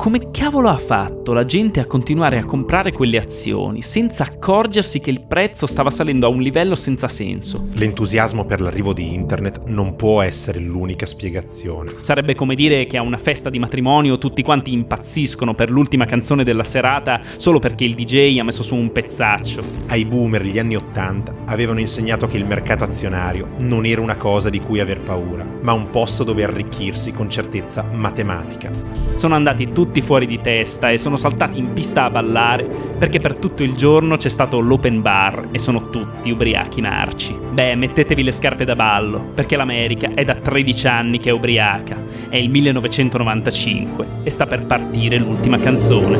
come cavolo ha fatto la gente a continuare a comprare quelle azioni senza accorgersi che il prezzo stava salendo a un livello senza senso? L'entusiasmo per l'arrivo di internet non può essere l'unica spiegazione. Sarebbe come dire che a una festa di matrimonio tutti quanti impazziscono per l'ultima canzone della serata solo perché il DJ ha messo su un pezzaccio. Ai boomer gli anni 80 avevano insegnato che il mercato azionario non era una cosa di cui aver paura, ma un posto dove arricchirsi con certezza matematica. Sono andati tutti fuori di testa e sono saltati in pista a ballare perché per tutto il giorno c'è stato l'open bar e sono tutti ubriachi marci. Beh, mettetevi le scarpe da ballo, perché l'America è da 13 anni che è ubriaca. È il 1995 e sta per partire l'ultima canzone.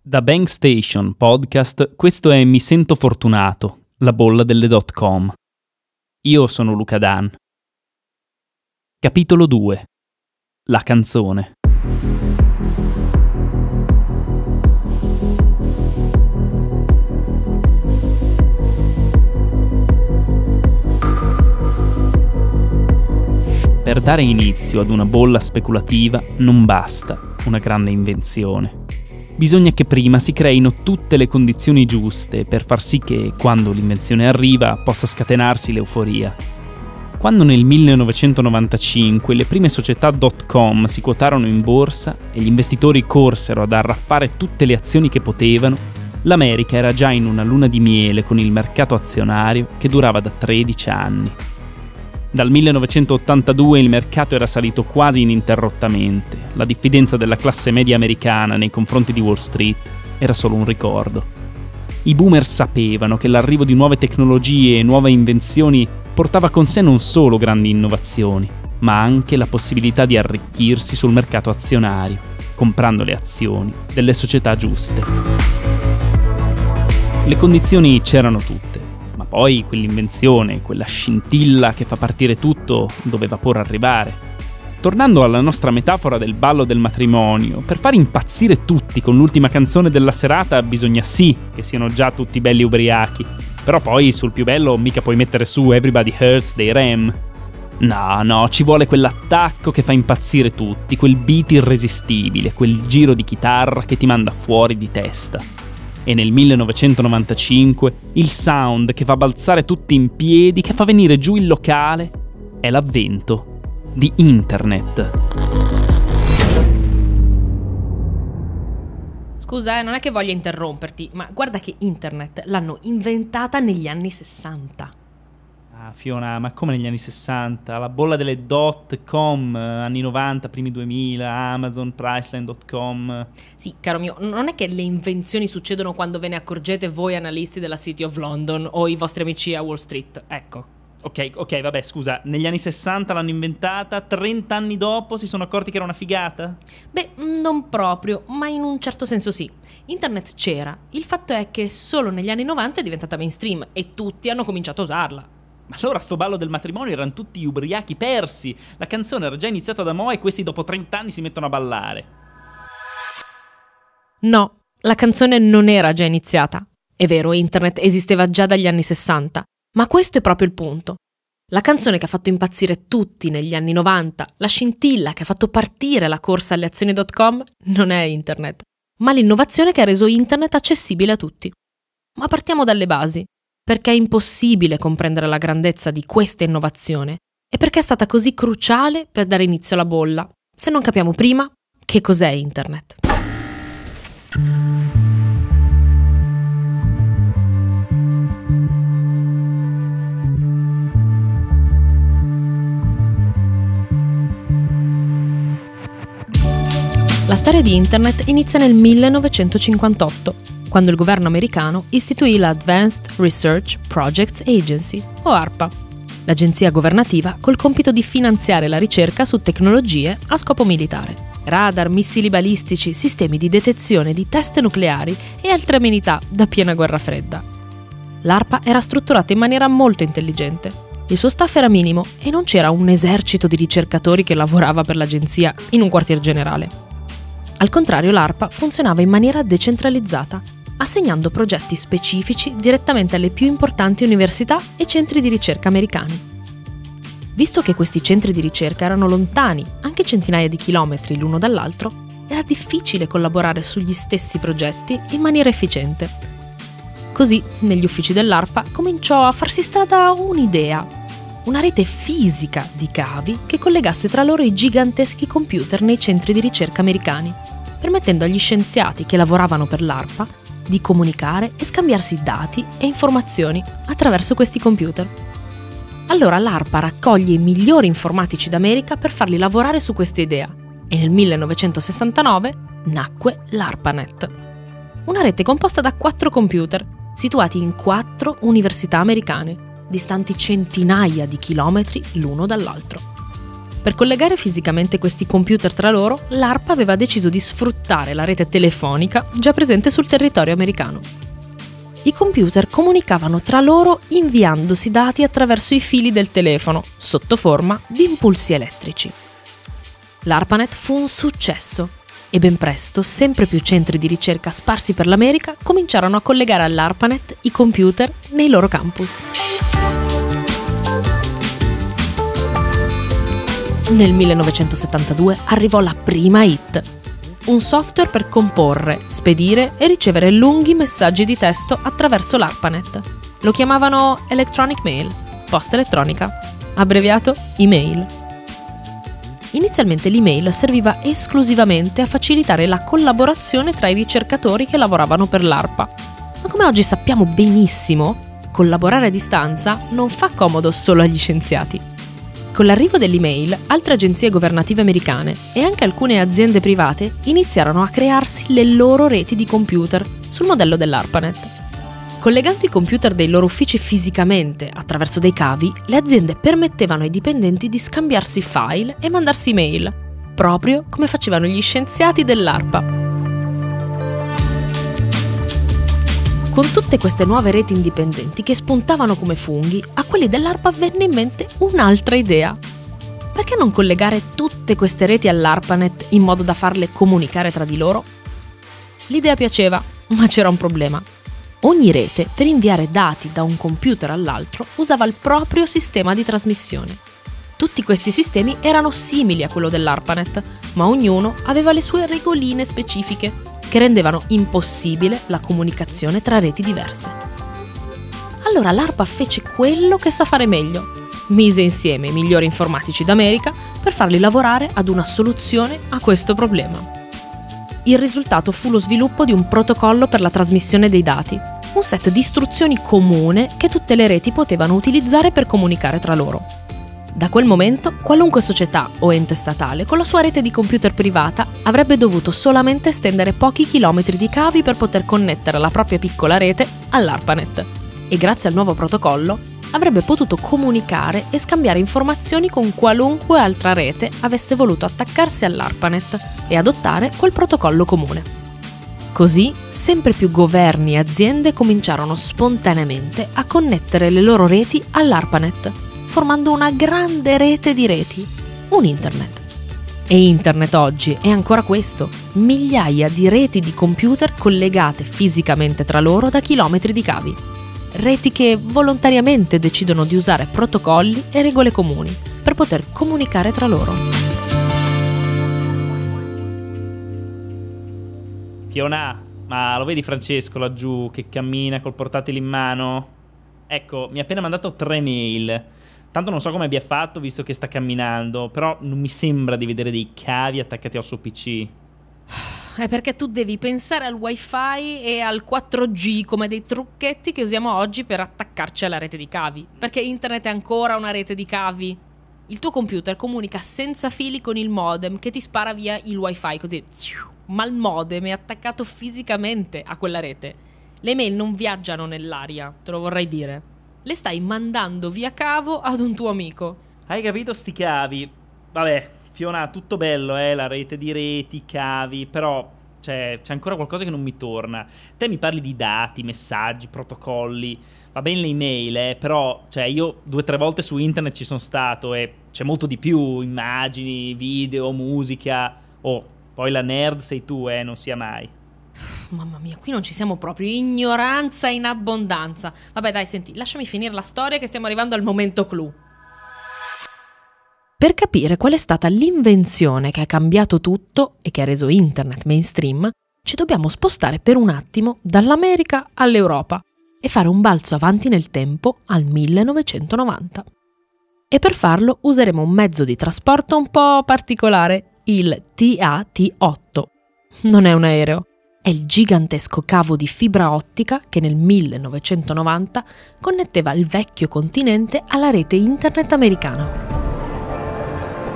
Da Bank Station Podcast, questo è Mi sento fortunato, la bolla delle dot com. Io sono Luca Dan. Capitolo 2 La canzone Per dare inizio ad una bolla speculativa non basta una grande invenzione. Bisogna che prima si creino tutte le condizioni giuste per far sì che, quando l'invenzione arriva, possa scatenarsi l'euforia. Quando nel 1995 le prime società .com si quotarono in borsa e gli investitori corsero ad arraffare tutte le azioni che potevano, l'America era già in una luna di miele con il mercato azionario che durava da 13 anni. Dal 1982 il mercato era salito quasi ininterrottamente, la diffidenza della classe media americana nei confronti di Wall Street era solo un ricordo. I boomer sapevano che l'arrivo di nuove tecnologie e nuove invenzioni portava con sé non solo grandi innovazioni, ma anche la possibilità di arricchirsi sul mercato azionario, comprando le azioni delle società giuste. Le condizioni c'erano tutte poi quell'invenzione, quella scintilla che fa partire tutto, doveva pur arrivare. Tornando alla nostra metafora del ballo del matrimonio, per far impazzire tutti con l'ultima canzone della serata bisogna sì che siano già tutti belli ubriachi, però poi sul più bello mica puoi mettere su Everybody Hurts dei Rem. No, no, ci vuole quell'attacco che fa impazzire tutti, quel beat irresistibile, quel giro di chitarra che ti manda fuori di testa e nel 1995 il sound che fa balzare tutti in piedi, che fa venire giù il locale, è l'avvento di Internet. Scusa, eh, non è che voglia interromperti, ma guarda che Internet l'hanno inventata negli anni 60. Fiona, ma come negli anni 60? La bolla delle dot com, eh, anni 90, primi 2000, Amazon, Priceline.com. Sì, caro mio, non è che le invenzioni succedono quando ve ne accorgete voi analisti della City of London o i vostri amici a Wall Street, ecco. Ok, ok, vabbè, scusa, negli anni 60 l'hanno inventata, 30 anni dopo si sono accorti che era una figata? Beh, non proprio, ma in un certo senso sì. Internet c'era, il fatto è che solo negli anni 90 è diventata mainstream e tutti hanno cominciato a usarla. Ma allora sto ballo del matrimonio erano tutti ubriachi persi. La canzone era già iniziata da Moa e questi dopo 30 anni si mettono a ballare. No, la canzone non era già iniziata. È vero, internet esisteva già dagli anni 60, ma questo è proprio il punto. La canzone che ha fatto impazzire tutti negli anni 90, la scintilla che ha fatto partire la corsa alle azioni.com, non è internet, ma l'innovazione che ha reso internet accessibile a tutti. Ma partiamo dalle basi perché è impossibile comprendere la grandezza di questa innovazione e perché è stata così cruciale per dare inizio alla bolla, se non capiamo prima che cos'è Internet. La storia di Internet inizia nel 1958 quando il governo americano istituì la Advanced Research Projects Agency, o ARPA, l'agenzia governativa col compito di finanziare la ricerca su tecnologie a scopo militare. Radar, missili balistici, sistemi di detezione di teste nucleari e altre amenità da piena guerra fredda. L'ARPA era strutturata in maniera molto intelligente. Il suo staff era minimo e non c'era un esercito di ricercatori che lavorava per l'agenzia in un quartier generale. Al contrario, l'ARPA funzionava in maniera decentralizzata assegnando progetti specifici direttamente alle più importanti università e centri di ricerca americani. Visto che questi centri di ricerca erano lontani, anche centinaia di chilometri l'uno dall'altro, era difficile collaborare sugli stessi progetti in maniera efficiente. Così, negli uffici dell'ARPA cominciò a farsi strada un'idea, una rete fisica di cavi che collegasse tra loro i giganteschi computer nei centri di ricerca americani, permettendo agli scienziati che lavoravano per l'ARPA di comunicare e scambiarsi dati e informazioni attraverso questi computer. Allora l'ARPA raccoglie i migliori informatici d'America per farli lavorare su questa idea e nel 1969 nacque l'ARPANET, una rete composta da quattro computer situati in quattro università americane, distanti centinaia di chilometri l'uno dall'altro. Per collegare fisicamente questi computer tra loro, l'ARPA aveva deciso di sfruttare la rete telefonica già presente sul territorio americano. I computer comunicavano tra loro inviandosi dati attraverso i fili del telefono, sotto forma di impulsi elettrici l'ARPANET fu un successo e ben presto sempre più centri di ricerca sparsi per l'America cominciarono a collegare all'ARPANET i computer nei loro campus. Nel 1972 arrivò la prima hit, un software per comporre, spedire e ricevere lunghi messaggi di testo attraverso l'ARPANET. Lo chiamavano Electronic Mail, posta elettronica, abbreviato email. Inizialmente l'email serviva esclusivamente a facilitare la collaborazione tra i ricercatori che lavoravano per l'ARPA. Ma come oggi sappiamo benissimo, collaborare a distanza non fa comodo solo agli scienziati. Con l'arrivo dell'email, altre agenzie governative americane e anche alcune aziende private iniziarono a crearsi le loro reti di computer sul modello dell'ARPANET. Collegando i computer dei loro uffici fisicamente attraverso dei cavi, le aziende permettevano ai dipendenti di scambiarsi file e mandarsi mail, proprio come facevano gli scienziati dell'ARPA. Con tutte queste nuove reti indipendenti che spuntavano come funghi, a quelli dell'ARPA venne in mente un'altra idea. Perché non collegare tutte queste reti all'ARPANET in modo da farle comunicare tra di loro? L'idea piaceva, ma c'era un problema. Ogni rete, per inviare dati da un computer all'altro, usava il proprio sistema di trasmissione. Tutti questi sistemi erano simili a quello dell'ARPANET, ma ognuno aveva le sue regoline specifiche, che rendevano impossibile la comunicazione tra reti diverse. Allora l'ARPA fece quello che sa fare meglio. Mise insieme i migliori informatici d'America per farli lavorare ad una soluzione a questo problema. Il risultato fu lo sviluppo di un protocollo per la trasmissione dei dati, un set di istruzioni comune che tutte le reti potevano utilizzare per comunicare tra loro. Da quel momento, qualunque società o ente statale con la sua rete di computer privata avrebbe dovuto solamente stendere pochi chilometri di cavi per poter connettere la propria piccola rete all'ARPANET e grazie al nuovo protocollo avrebbe potuto comunicare e scambiare informazioni con qualunque altra rete avesse voluto attaccarsi all'ARPANET e adottare quel protocollo comune. Così, sempre più governi e aziende cominciarono spontaneamente a connettere le loro reti all'ARPANET, formando una grande rete di reti, un Internet. E Internet oggi è ancora questo, migliaia di reti di computer collegate fisicamente tra loro da chilometri di cavi reti che volontariamente decidono di usare protocolli e regole comuni per poter comunicare tra loro. Fiona, ma lo vedi Francesco laggiù che cammina col portatile in mano? Ecco, mi ha appena mandato tre mail. Tanto non so come abbia fatto visto che sta camminando, però non mi sembra di vedere dei cavi attaccati al suo PC è perché tu devi pensare al wifi e al 4G come dei trucchetti che usiamo oggi per attaccarci alla rete di cavi. Perché internet è ancora una rete di cavi. Il tuo computer comunica senza fili con il modem che ti spara via il wifi così. Ma il modem è attaccato fisicamente a quella rete. Le mail non viaggiano nell'aria, te lo vorrei dire. Le stai mandando via cavo ad un tuo amico. Hai capito sti cavi? Vabbè, Fiona, tutto bello, eh, la rete di reti, cavi, però cioè, c'è ancora qualcosa che non mi torna. Te mi parli di dati, messaggi, protocolli, va bene le email, eh, però cioè, io due o tre volte su internet ci sono stato e c'è molto di più, immagini, video, musica. Oh, poi la nerd sei tu, eh, non sia mai. Mamma mia, qui non ci siamo proprio. Ignoranza in abbondanza. Vabbè, dai, senti, lasciami finire la storia che stiamo arrivando al momento clou. Per capire qual è stata l'invenzione che ha cambiato tutto e che ha reso Internet mainstream, ci dobbiamo spostare per un attimo dall'America all'Europa e fare un balzo avanti nel tempo al 1990. E per farlo useremo un mezzo di trasporto un po' particolare, il TAT-8. Non è un aereo, è il gigantesco cavo di fibra ottica che nel 1990 connetteva il vecchio continente alla rete internet americana.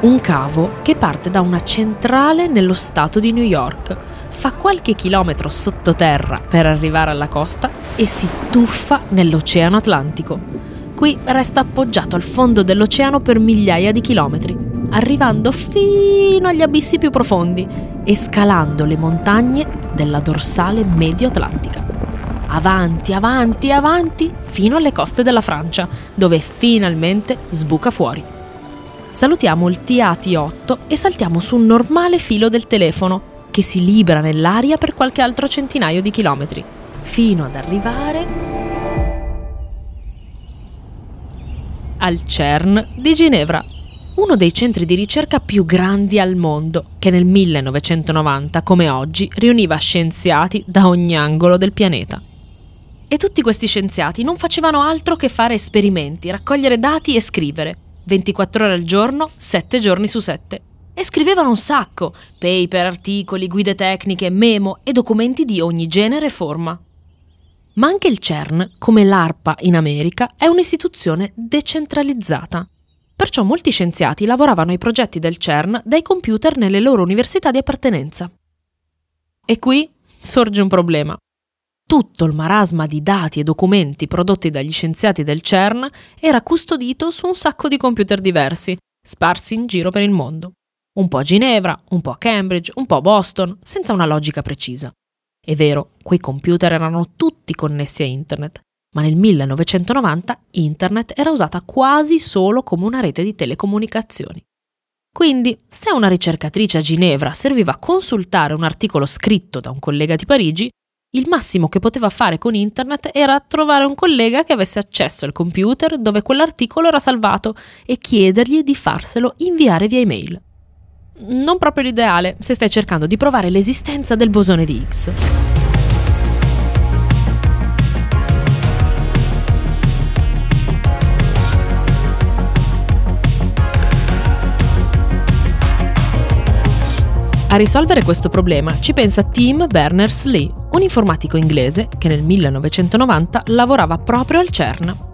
Un cavo che parte da una centrale nello stato di New York, fa qualche chilometro sottoterra per arrivare alla costa e si tuffa nell'Oceano Atlantico. Qui resta appoggiato al fondo dell'oceano per migliaia di chilometri, arrivando fino agli abissi più profondi e scalando le montagne della dorsale medio-atlantica. Avanti, avanti, avanti, fino alle coste della Francia, dove finalmente sbuca fuori. Salutiamo il TAT8 e saltiamo su un normale filo del telefono che si libera nell'aria per qualche altro centinaio di chilometri, fino ad arrivare al CERN di Ginevra, uno dei centri di ricerca più grandi al mondo, che nel 1990, come oggi, riuniva scienziati da ogni angolo del pianeta. E tutti questi scienziati non facevano altro che fare esperimenti, raccogliere dati e scrivere. 24 ore al giorno, 7 giorni su 7. E scrivevano un sacco, paper, articoli, guide tecniche, memo e documenti di ogni genere e forma. Ma anche il CERN, come l'ARPA in America, è un'istituzione decentralizzata. Perciò molti scienziati lavoravano ai progetti del CERN dai computer nelle loro università di appartenenza. E qui sorge un problema tutto il marasma di dati e documenti prodotti dagli scienziati del CERN era custodito su un sacco di computer diversi, sparsi in giro per il mondo. Un po' a Ginevra, un po' a Cambridge, un po' a Boston, senza una logica precisa. È vero, quei computer erano tutti connessi a Internet, ma nel 1990 Internet era usata quasi solo come una rete di telecomunicazioni. Quindi, se a una ricercatrice a Ginevra serviva consultare un articolo scritto da un collega di Parigi, il massimo che poteva fare con internet era trovare un collega che avesse accesso al computer dove quell'articolo era salvato e chiedergli di farselo inviare via email. Non proprio l'ideale se stai cercando di provare l'esistenza del bosone di Higgs. A risolvere questo problema ci pensa Tim Berners-Lee, un informatico inglese che nel 1990 lavorava proprio al CERN.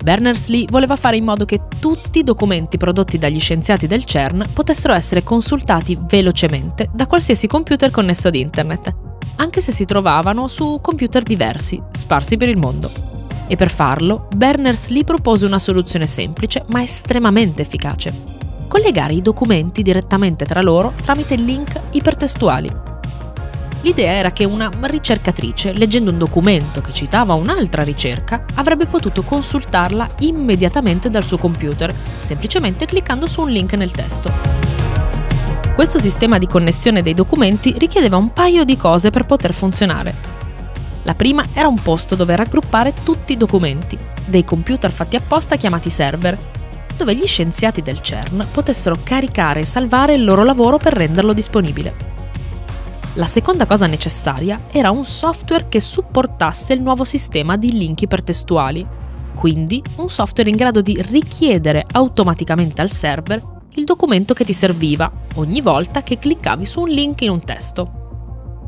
Berners-Lee voleva fare in modo che tutti i documenti prodotti dagli scienziati del CERN potessero essere consultati velocemente da qualsiasi computer connesso ad Internet, anche se si trovavano su computer diversi, sparsi per il mondo. E per farlo, Berners-Lee propose una soluzione semplice ma estremamente efficace collegare i documenti direttamente tra loro tramite link ipertestuali. L'idea era che una ricercatrice, leggendo un documento che citava un'altra ricerca, avrebbe potuto consultarla immediatamente dal suo computer, semplicemente cliccando su un link nel testo. Questo sistema di connessione dei documenti richiedeva un paio di cose per poter funzionare. La prima era un posto dove raggruppare tutti i documenti, dei computer fatti apposta chiamati server, dove gli scienziati del CERN potessero caricare e salvare il loro lavoro per renderlo disponibile. La seconda cosa necessaria era un software che supportasse il nuovo sistema di link ipertestuali, quindi un software in grado di richiedere automaticamente al server il documento che ti serviva ogni volta che cliccavi su un link in un testo.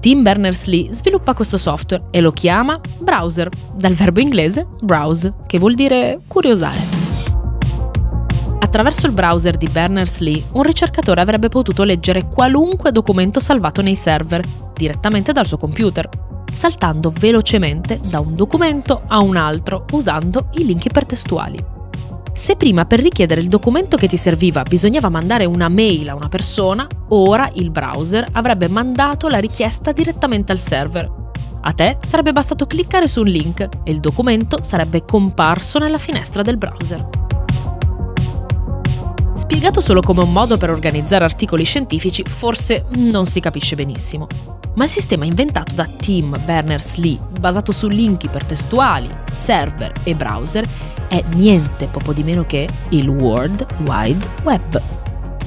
Tim Berners-Lee sviluppa questo software e lo chiama browser, dal verbo inglese browse, che vuol dire curiosare. Attraverso il browser di Berners-Lee, un ricercatore avrebbe potuto leggere qualunque documento salvato nei server, direttamente dal suo computer, saltando velocemente da un documento a un altro usando i link ipertestuali. Se prima per richiedere il documento che ti serviva bisognava mandare una mail a una persona, ora il browser avrebbe mandato la richiesta direttamente al server. A te sarebbe bastato cliccare su un link e il documento sarebbe comparso nella finestra del browser. Spiegato solo come un modo per organizzare articoli scientifici, forse non si capisce benissimo. Ma il sistema inventato da Tim Berners-Lee, basato su link ipertestuali, server e browser, è niente poco di meno che il World Wide Web.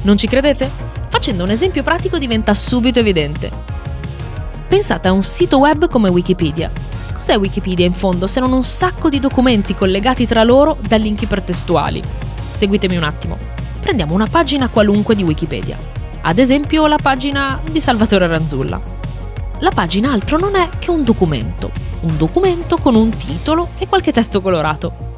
Non ci credete? Facendo un esempio pratico diventa subito evidente. Pensate a un sito web come Wikipedia. Cos'è Wikipedia in fondo se non un sacco di documenti collegati tra loro da link ipertestuali? Seguitemi un attimo. Prendiamo una pagina qualunque di Wikipedia. Ad esempio la pagina di Salvatore Ranzulla. La pagina altro non è che un documento. Un documento con un titolo e qualche testo colorato.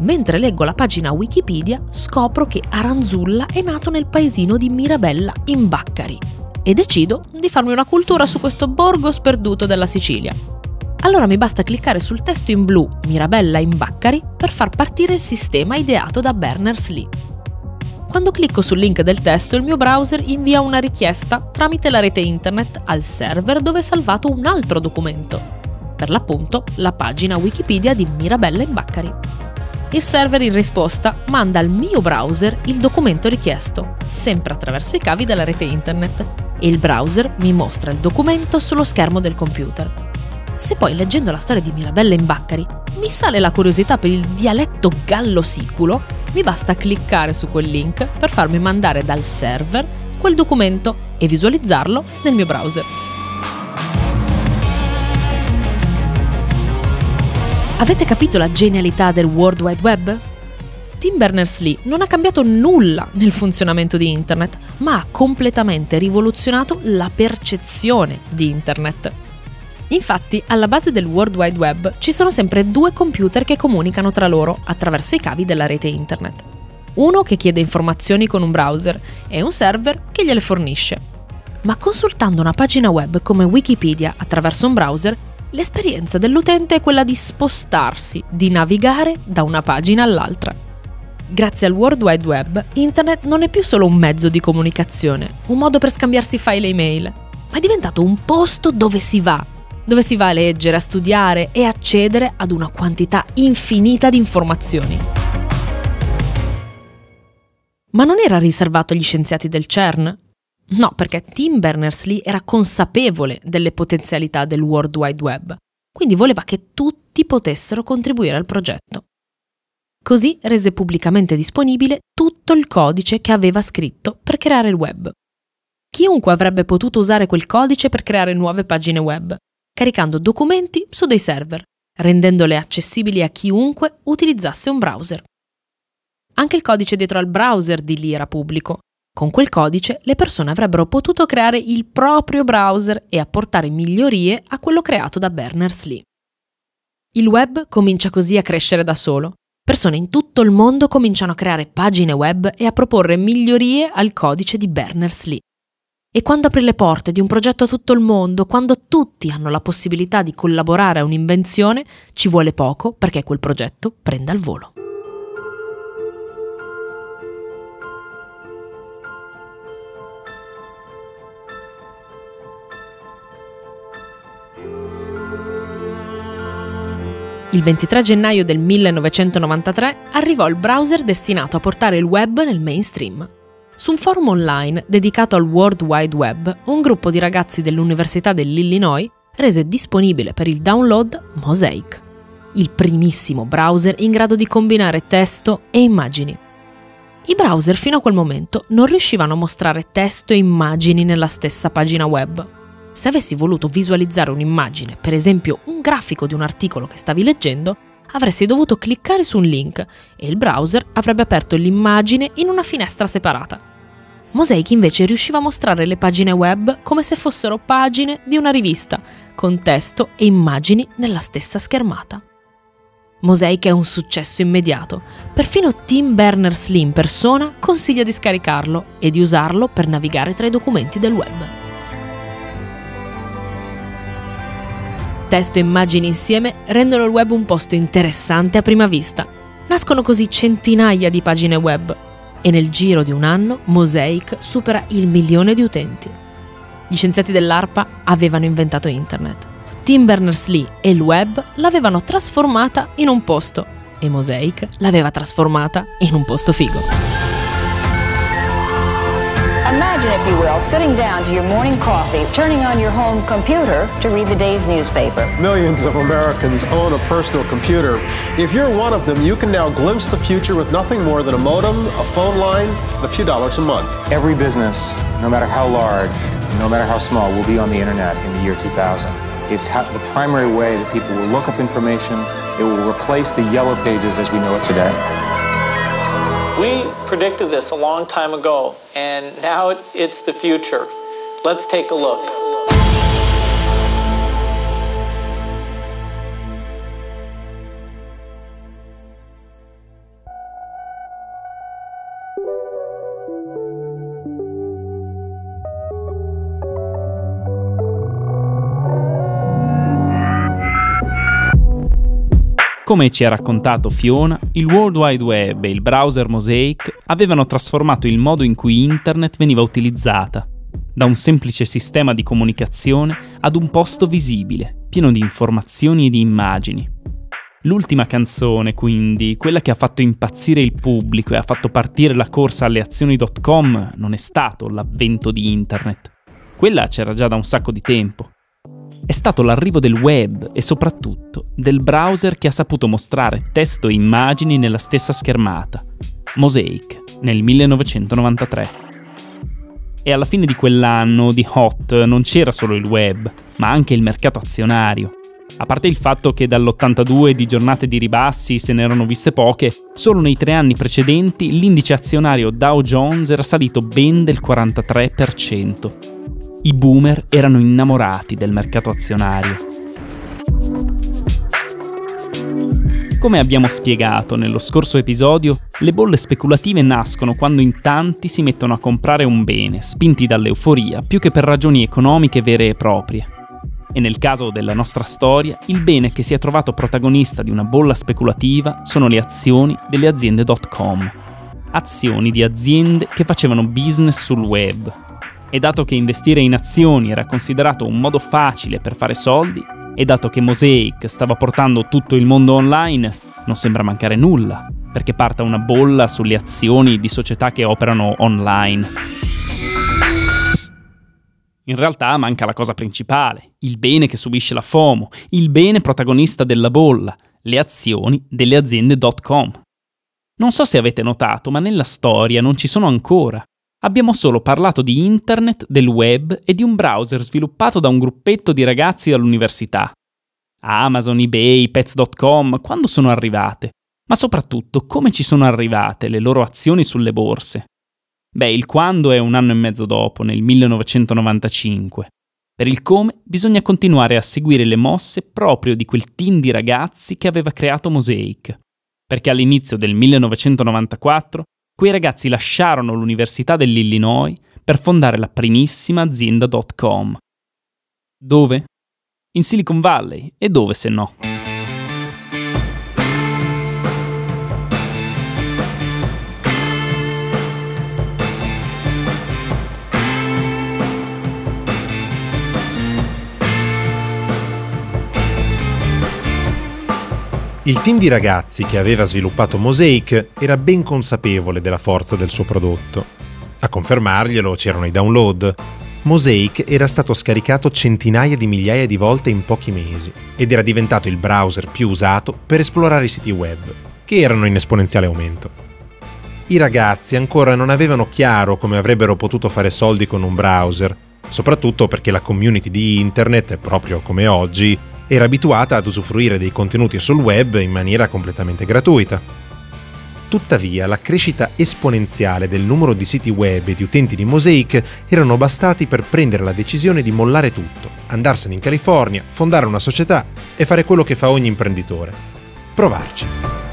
Mentre leggo la pagina Wikipedia scopro che Aranzulla è nato nel paesino di Mirabella in Baccari e decido di farmi una cultura su questo borgo sperduto della Sicilia. Allora mi basta cliccare sul testo in blu Mirabella in Baccari per far partire il sistema ideato da Berners-Lee. Quando clicco sul link del testo il mio browser invia una richiesta tramite la rete internet al server dove è salvato un altro documento, per l'appunto la pagina Wikipedia di Mirabella in Baccari il server in risposta manda al mio browser il documento richiesto, sempre attraverso i cavi della rete internet, e il browser mi mostra il documento sullo schermo del computer. Se poi leggendo la storia di Mirabella in Baccari mi sale la curiosità per il dialetto gallo-siculo, mi basta cliccare su quel link per farmi mandare dal server quel documento e visualizzarlo nel mio browser. Avete capito la genialità del World Wide Web? Tim Berners-Lee non ha cambiato nulla nel funzionamento di Internet, ma ha completamente rivoluzionato la percezione di Internet. Infatti, alla base del World Wide Web ci sono sempre due computer che comunicano tra loro attraverso i cavi della rete Internet. Uno che chiede informazioni con un browser e un server che gliele fornisce. Ma consultando una pagina web come Wikipedia attraverso un browser, l'esperienza dell'utente è quella di spostarsi, di navigare da una pagina all'altra. Grazie al World Wide Web, Internet non è più solo un mezzo di comunicazione, un modo per scambiarsi file e email, ma è diventato un posto dove si va, dove si va a leggere, a studiare e accedere ad una quantità infinita di informazioni. Ma non era riservato agli scienziati del CERN? No, perché Tim Berners-Lee era consapevole delle potenzialità del World Wide Web, quindi voleva che tutti potessero contribuire al progetto. Così rese pubblicamente disponibile tutto il codice che aveva scritto per creare il web. Chiunque avrebbe potuto usare quel codice per creare nuove pagine web, caricando documenti su dei server, rendendole accessibili a chiunque utilizzasse un browser. Anche il codice dietro al browser di lì era pubblico, con quel codice le persone avrebbero potuto creare il proprio browser e apportare migliorie a quello creato da Berners-Lee. Il web comincia così a crescere da solo. Persone in tutto il mondo cominciano a creare pagine web e a proporre migliorie al codice di Berners-Lee. E quando apri le porte di un progetto a tutto il mondo, quando tutti hanno la possibilità di collaborare a un'invenzione, ci vuole poco perché quel progetto prenda il volo. Il 23 gennaio del 1993 arrivò il browser destinato a portare il web nel mainstream. Su un forum online dedicato al World Wide Web, un gruppo di ragazzi dell'Università dell'Illinois rese disponibile per il download Mosaic, il primissimo browser in grado di combinare testo e immagini. I browser fino a quel momento non riuscivano a mostrare testo e immagini nella stessa pagina web, se avessi voluto visualizzare un'immagine, per esempio un grafico di un articolo che stavi leggendo, avresti dovuto cliccare su un link e il browser avrebbe aperto l'immagine in una finestra separata. Mosaic invece riusciva a mostrare le pagine web come se fossero pagine di una rivista, con testo e immagini nella stessa schermata. Mosaic è un successo immediato. Perfino Tim Berners-Lee in persona consiglia di scaricarlo e di usarlo per navigare tra i documenti del web. Testo e immagini insieme rendono il web un posto interessante a prima vista. Nascono così centinaia di pagine web e nel giro di un anno Mosaic supera il milione di utenti. Gli scienziati dell'ARPA avevano inventato Internet. Tim Berners-Lee e il web l'avevano trasformata in un posto e Mosaic l'aveva trasformata in un posto figo. Imagine Imagine, if you will, sitting down to your morning coffee, turning on your home computer to read the day's newspaper. Millions of Americans own a personal computer. If you're one of them, you can now glimpse the future with nothing more than a modem, a phone line, and a few dollars a month. Every business, no matter how large, no matter how small, will be on the internet in the year 2000. It's how, the primary way that people will look up information. It will replace the yellow pages as we know it today. We predicted this a long time ago, and now it's the future. Let's take a look. Come ci ha raccontato Fiona, il World Wide Web e il browser Mosaic avevano trasformato il modo in cui Internet veniva utilizzata, da un semplice sistema di comunicazione ad un posto visibile, pieno di informazioni e di immagini. L'ultima canzone, quindi, quella che ha fatto impazzire il pubblico e ha fatto partire la corsa alle azioni.com, non è stato l'avvento di Internet. Quella c'era già da un sacco di tempo è stato l'arrivo del web e soprattutto del browser che ha saputo mostrare testo e immagini nella stessa schermata, Mosaic, nel 1993. E alla fine di quell'anno di Hot non c'era solo il web, ma anche il mercato azionario. A parte il fatto che dall'82 di giornate di ribassi se ne erano viste poche, solo nei tre anni precedenti l'indice azionario Dow Jones era salito ben del 43%. I boomer erano innamorati del mercato azionario. Come abbiamo spiegato nello scorso episodio, le bolle speculative nascono quando in tanti si mettono a comprare un bene, spinti dall'euforia, più che per ragioni economiche vere e proprie. E nel caso della nostra storia, il bene che si è trovato protagonista di una bolla speculativa sono le azioni delle aziende.com. Azioni di aziende che facevano business sul web, e dato che investire in azioni era considerato un modo facile per fare soldi, e dato che Mosaic stava portando tutto il mondo online, non sembra mancare nulla, perché parta una bolla sulle azioni di società che operano online. In realtà manca la cosa principale, il bene che subisce la FOMO, il bene protagonista della bolla, le azioni delle aziende.com. Non so se avete notato, ma nella storia non ci sono ancora. Abbiamo solo parlato di internet, del web e di un browser sviluppato da un gruppetto di ragazzi all'università. Amazon, eBay, Pets.com, quando sono arrivate? Ma soprattutto come ci sono arrivate le loro azioni sulle borse? Beh, il quando è un anno e mezzo dopo, nel 1995. Per il come bisogna continuare a seguire le mosse proprio di quel team di ragazzi che aveva creato Mosaic. Perché all'inizio del 1994 quei ragazzi lasciarono l'Università dell'Illinois per fondare la primissima azienda.com. Dove? In Silicon Valley. E dove se no? Il team di ragazzi che aveva sviluppato Mosaic era ben consapevole della forza del suo prodotto. A confermarglielo c'erano i download. Mosaic era stato scaricato centinaia di migliaia di volte in pochi mesi ed era diventato il browser più usato per esplorare i siti web, che erano in esponenziale aumento. I ragazzi ancora non avevano chiaro come avrebbero potuto fare soldi con un browser, soprattutto perché la community di internet, proprio come oggi, era abituata ad usufruire dei contenuti sul web in maniera completamente gratuita. Tuttavia, la crescita esponenziale del numero di siti web e di utenti di Mosaic erano bastati per prendere la decisione di mollare tutto, andarsene in California, fondare una società e fare quello che fa ogni imprenditore. Provarci.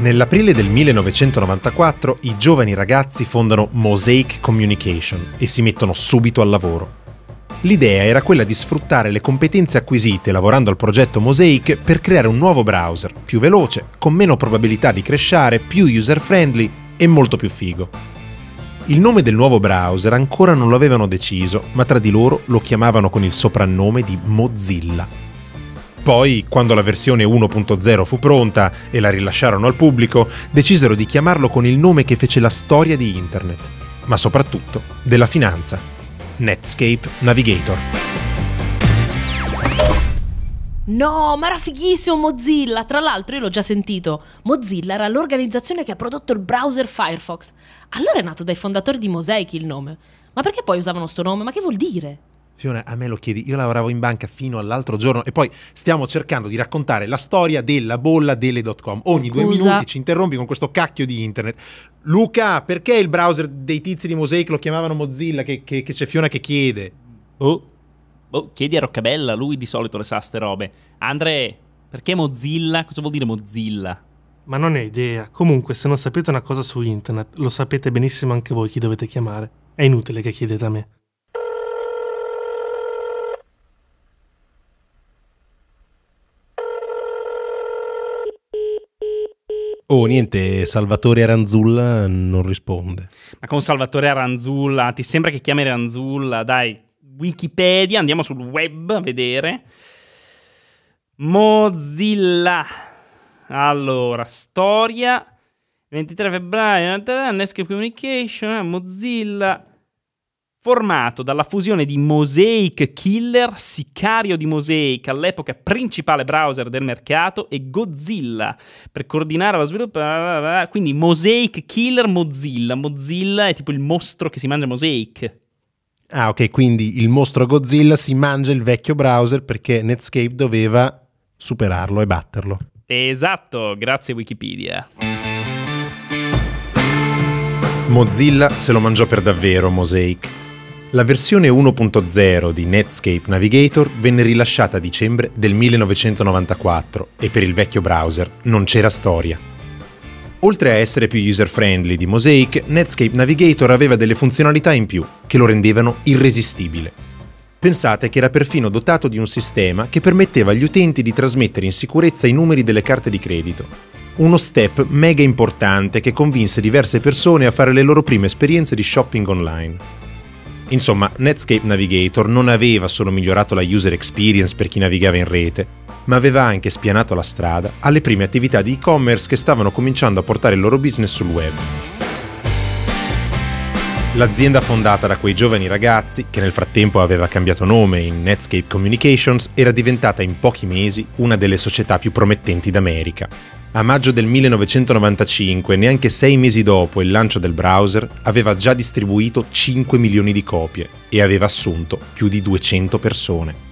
Nell'aprile del 1994 i giovani ragazzi fondano Mosaic Communication e si mettono subito al lavoro. L'idea era quella di sfruttare le competenze acquisite lavorando al progetto Mosaic per creare un nuovo browser, più veloce, con meno probabilità di crashare, più user-friendly e molto più figo. Il nome del nuovo browser ancora non lo avevano deciso, ma tra di loro lo chiamavano con il soprannome di Mozilla. Poi, quando la versione 1.0 fu pronta e la rilasciarono al pubblico, decisero di chiamarlo con il nome che fece la storia di Internet, ma soprattutto della finanza, Netscape Navigator. No, ma era fighissimo Mozilla! Tra l'altro io l'ho già sentito. Mozilla era l'organizzazione che ha prodotto il browser Firefox. Allora è nato dai fondatori di Mosaic il nome. Ma perché poi usavano sto nome? Ma che vuol dire? Fiona, a me lo chiedi, io lavoravo in banca fino all'altro giorno e poi stiamo cercando di raccontare la storia della bolla delle .com. Ogni Scusa. due minuti ci interrompi con questo cacchio di internet. Luca, perché il browser dei tizi di Mosaic lo chiamavano Mozilla che, che- che c'è Fiona che chiede? Oh, oh, chiedi a Roccabella, lui di solito le sa ste robe. Andre, perché Mozilla? Cosa vuol dire Mozilla? Ma non è idea. Comunque, se non sapete una cosa su internet, lo sapete benissimo anche voi chi dovete chiamare. È inutile che chiedete a me. Oh, niente, Salvatore Aranzulla non risponde. Ma con Salvatore Aranzulla, ti sembra che chiami Aranzulla? Dai, Wikipedia, andiamo sul web a vedere. Mozilla. Allora, storia. 23 febbraio, Netscape Communication, Mozilla. Formato dalla fusione di Mosaic Killer, sicario di Mosaic, all'epoca principale browser del mercato, e Godzilla per coordinare lo sviluppo. Quindi Mosaic Killer Mozilla. Mozilla è tipo il mostro che si mangia Mosaic. Ah, ok, quindi il mostro Godzilla si mangia il vecchio browser perché Netscape doveva superarlo e batterlo. Esatto, grazie Wikipedia. Mozilla se lo mangiò per davvero Mosaic. La versione 1.0 di Netscape Navigator venne rilasciata a dicembre del 1994 e per il vecchio browser non c'era storia. Oltre a essere più user-friendly di Mosaic, Netscape Navigator aveva delle funzionalità in più che lo rendevano irresistibile. Pensate che era perfino dotato di un sistema che permetteva agli utenti di trasmettere in sicurezza i numeri delle carte di credito. Uno step mega importante che convinse diverse persone a fare le loro prime esperienze di shopping online. Insomma, Netscape Navigator non aveva solo migliorato la user experience per chi navigava in rete, ma aveva anche spianato la strada alle prime attività di e-commerce che stavano cominciando a portare il loro business sul web. L'azienda fondata da quei giovani ragazzi, che nel frattempo aveva cambiato nome in Netscape Communications, era diventata in pochi mesi una delle società più promettenti d'America. A maggio del 1995, neanche sei mesi dopo il lancio del browser, aveva già distribuito 5 milioni di copie e aveva assunto più di 200 persone.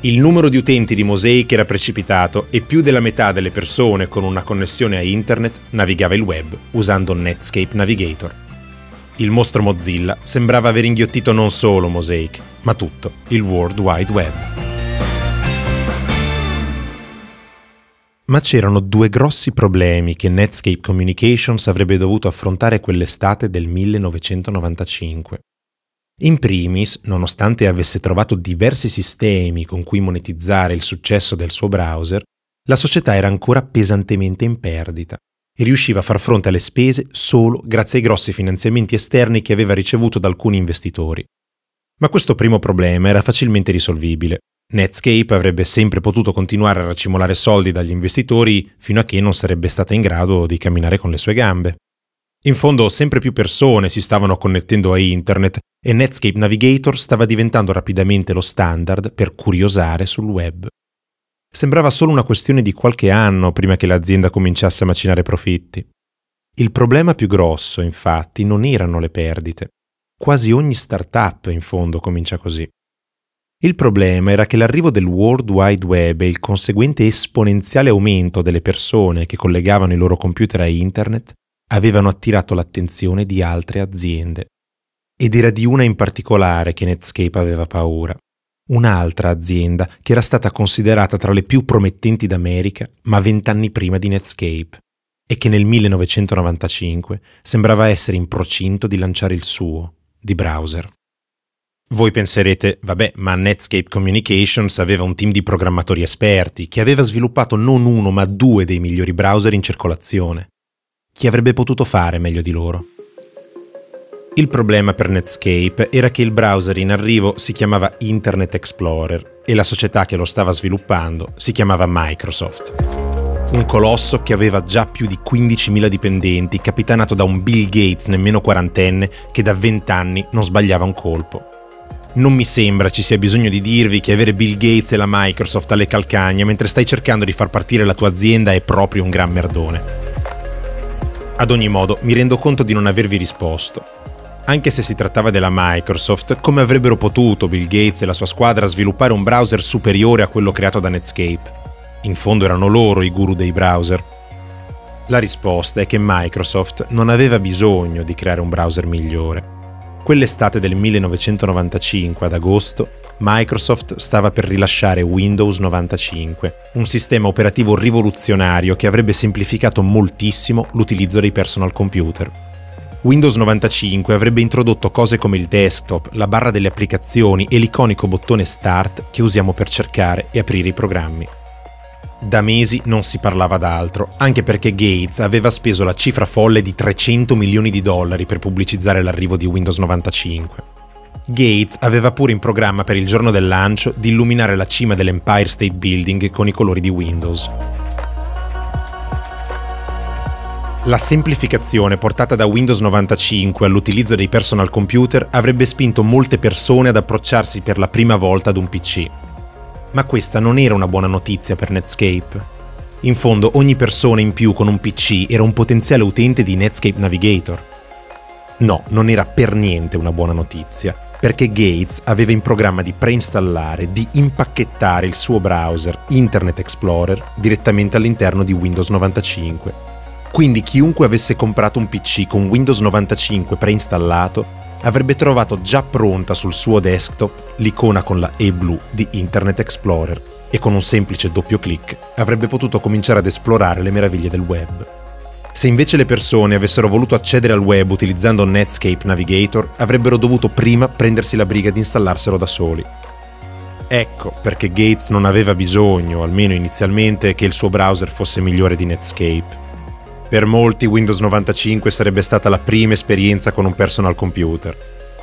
Il numero di utenti di Mosaic era precipitato e più della metà delle persone con una connessione a internet navigava il web usando Netscape Navigator. Il mostro Mozilla sembrava aver inghiottito non solo Mosaic, ma tutto il World Wide Web. Ma c'erano due grossi problemi che Netscape Communications avrebbe dovuto affrontare quell'estate del 1995. In primis, nonostante avesse trovato diversi sistemi con cui monetizzare il successo del suo browser, la società era ancora pesantemente in perdita e riusciva a far fronte alle spese solo grazie ai grossi finanziamenti esterni che aveva ricevuto da alcuni investitori. Ma questo primo problema era facilmente risolvibile. Netscape avrebbe sempre potuto continuare a racimolare soldi dagli investitori fino a che non sarebbe stata in grado di camminare con le sue gambe. In fondo sempre più persone si stavano connettendo a internet e Netscape Navigator stava diventando rapidamente lo standard per curiosare sul web. Sembrava solo una questione di qualche anno prima che l'azienda cominciasse a macinare profitti. Il problema più grosso, infatti, non erano le perdite. Quasi ogni startup, in fondo, comincia così. Il problema era che l'arrivo del World Wide Web e il conseguente esponenziale aumento delle persone che collegavano i loro computer a internet avevano attirato l'attenzione di altre aziende. Ed era di una in particolare che Netscape aveva paura. Un'altra azienda che era stata considerata tra le più promettenti d'America, ma vent'anni prima di Netscape, e che nel 1995 sembrava essere in procinto di lanciare il suo, di browser. Voi penserete, vabbè, ma Netscape Communications aveva un team di programmatori esperti che aveva sviluppato non uno ma due dei migliori browser in circolazione. Chi avrebbe potuto fare meglio di loro? Il problema per Netscape era che il browser in arrivo si chiamava Internet Explorer e la società che lo stava sviluppando si chiamava Microsoft. Un colosso che aveva già più di 15.000 dipendenti, capitanato da un Bill Gates nemmeno quarantenne che da 20 anni non sbagliava un colpo. Non mi sembra ci sia bisogno di dirvi che avere Bill Gates e la Microsoft alle calcagna mentre stai cercando di far partire la tua azienda è proprio un gran merdone. Ad ogni modo, mi rendo conto di non avervi risposto. Anche se si trattava della Microsoft, come avrebbero potuto Bill Gates e la sua squadra sviluppare un browser superiore a quello creato da Netscape? In fondo erano loro i guru dei browser. La risposta è che Microsoft non aveva bisogno di creare un browser migliore. Quell'estate del 1995, ad agosto, Microsoft stava per rilasciare Windows 95, un sistema operativo rivoluzionario che avrebbe semplificato moltissimo l'utilizzo dei personal computer. Windows 95 avrebbe introdotto cose come il desktop, la barra delle applicazioni e l'iconico bottone Start che usiamo per cercare e aprire i programmi. Da mesi non si parlava d'altro, anche perché Gates aveva speso la cifra folle di 300 milioni di dollari per pubblicizzare l'arrivo di Windows 95. Gates aveva pure in programma per il giorno del lancio di illuminare la cima dell'Empire State Building con i colori di Windows. La semplificazione portata da Windows 95 all'utilizzo dei personal computer avrebbe spinto molte persone ad approcciarsi per la prima volta ad un PC. Ma questa non era una buona notizia per Netscape. In fondo ogni persona in più con un PC era un potenziale utente di Netscape Navigator. No, non era per niente una buona notizia, perché Gates aveva in programma di preinstallare, di impacchettare il suo browser Internet Explorer direttamente all'interno di Windows 95 quindi chiunque avesse comprato un PC con Windows 95 preinstallato avrebbe trovato già pronta sul suo desktop l'icona con la E blu di Internet Explorer e con un semplice doppio clic avrebbe potuto cominciare ad esplorare le meraviglie del web. Se invece le persone avessero voluto accedere al web utilizzando Netscape Navigator, avrebbero dovuto prima prendersi la briga di installarselo da soli. Ecco perché Gates non aveva bisogno, almeno inizialmente, che il suo browser fosse migliore di Netscape. Per molti Windows 95 sarebbe stata la prima esperienza con un personal computer.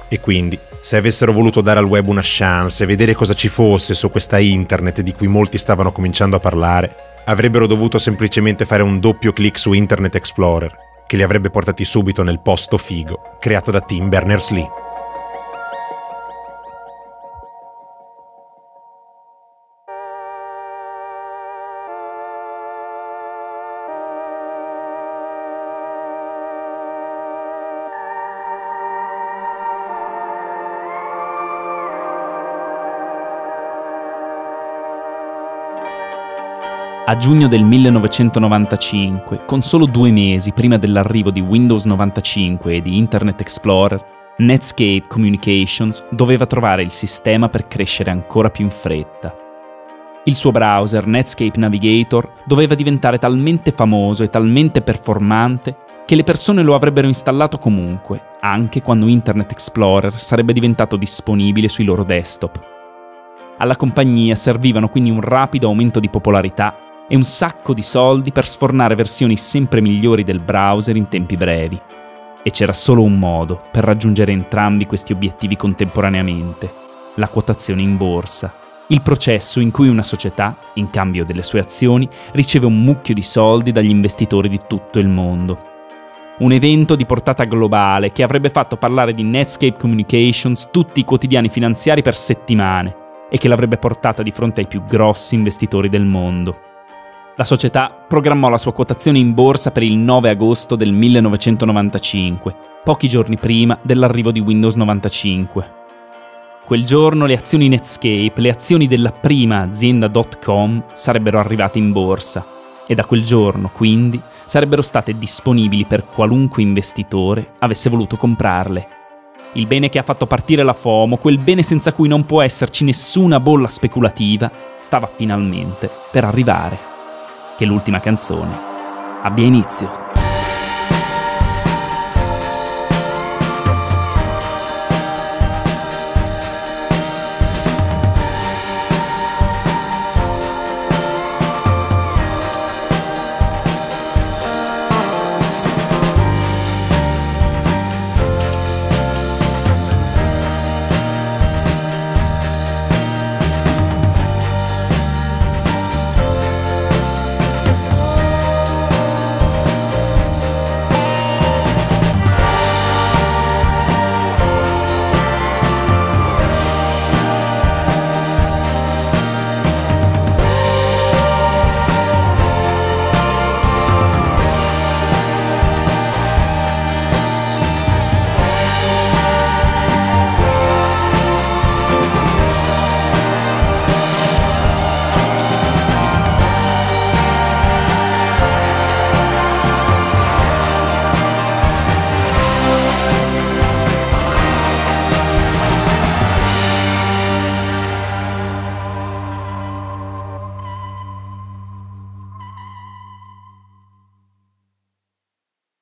E quindi, se avessero voluto dare al web una chance e vedere cosa ci fosse su questa internet di cui molti stavano cominciando a parlare, avrebbero dovuto semplicemente fare un doppio clic su Internet Explorer, che li avrebbe portati subito nel posto figo, creato da Tim Berners-Lee. A giugno del 1995, con solo due mesi prima dell'arrivo di Windows 95 e di Internet Explorer, Netscape Communications doveva trovare il sistema per crescere ancora più in fretta. Il suo browser Netscape Navigator doveva diventare talmente famoso e talmente performante che le persone lo avrebbero installato comunque, anche quando Internet Explorer sarebbe diventato disponibile sui loro desktop. Alla compagnia servivano quindi un rapido aumento di popolarità e un sacco di soldi per sfornare versioni sempre migliori del browser in tempi brevi. E c'era solo un modo per raggiungere entrambi questi obiettivi contemporaneamente, la quotazione in borsa, il processo in cui una società, in cambio delle sue azioni, riceve un mucchio di soldi dagli investitori di tutto il mondo. Un evento di portata globale che avrebbe fatto parlare di Netscape Communications tutti i quotidiani finanziari per settimane e che l'avrebbe portata di fronte ai più grossi investitori del mondo. La società programmò la sua quotazione in borsa per il 9 agosto del 1995, pochi giorni prima dell'arrivo di Windows 95. Quel giorno le azioni Netscape, le azioni della prima azienda .com sarebbero arrivate in borsa e da quel giorno, quindi, sarebbero state disponibili per qualunque investitore avesse voluto comprarle. Il bene che ha fatto partire la FOMO, quel bene senza cui non può esserci nessuna bolla speculativa, stava finalmente per arrivare che l'ultima canzone abbia inizio.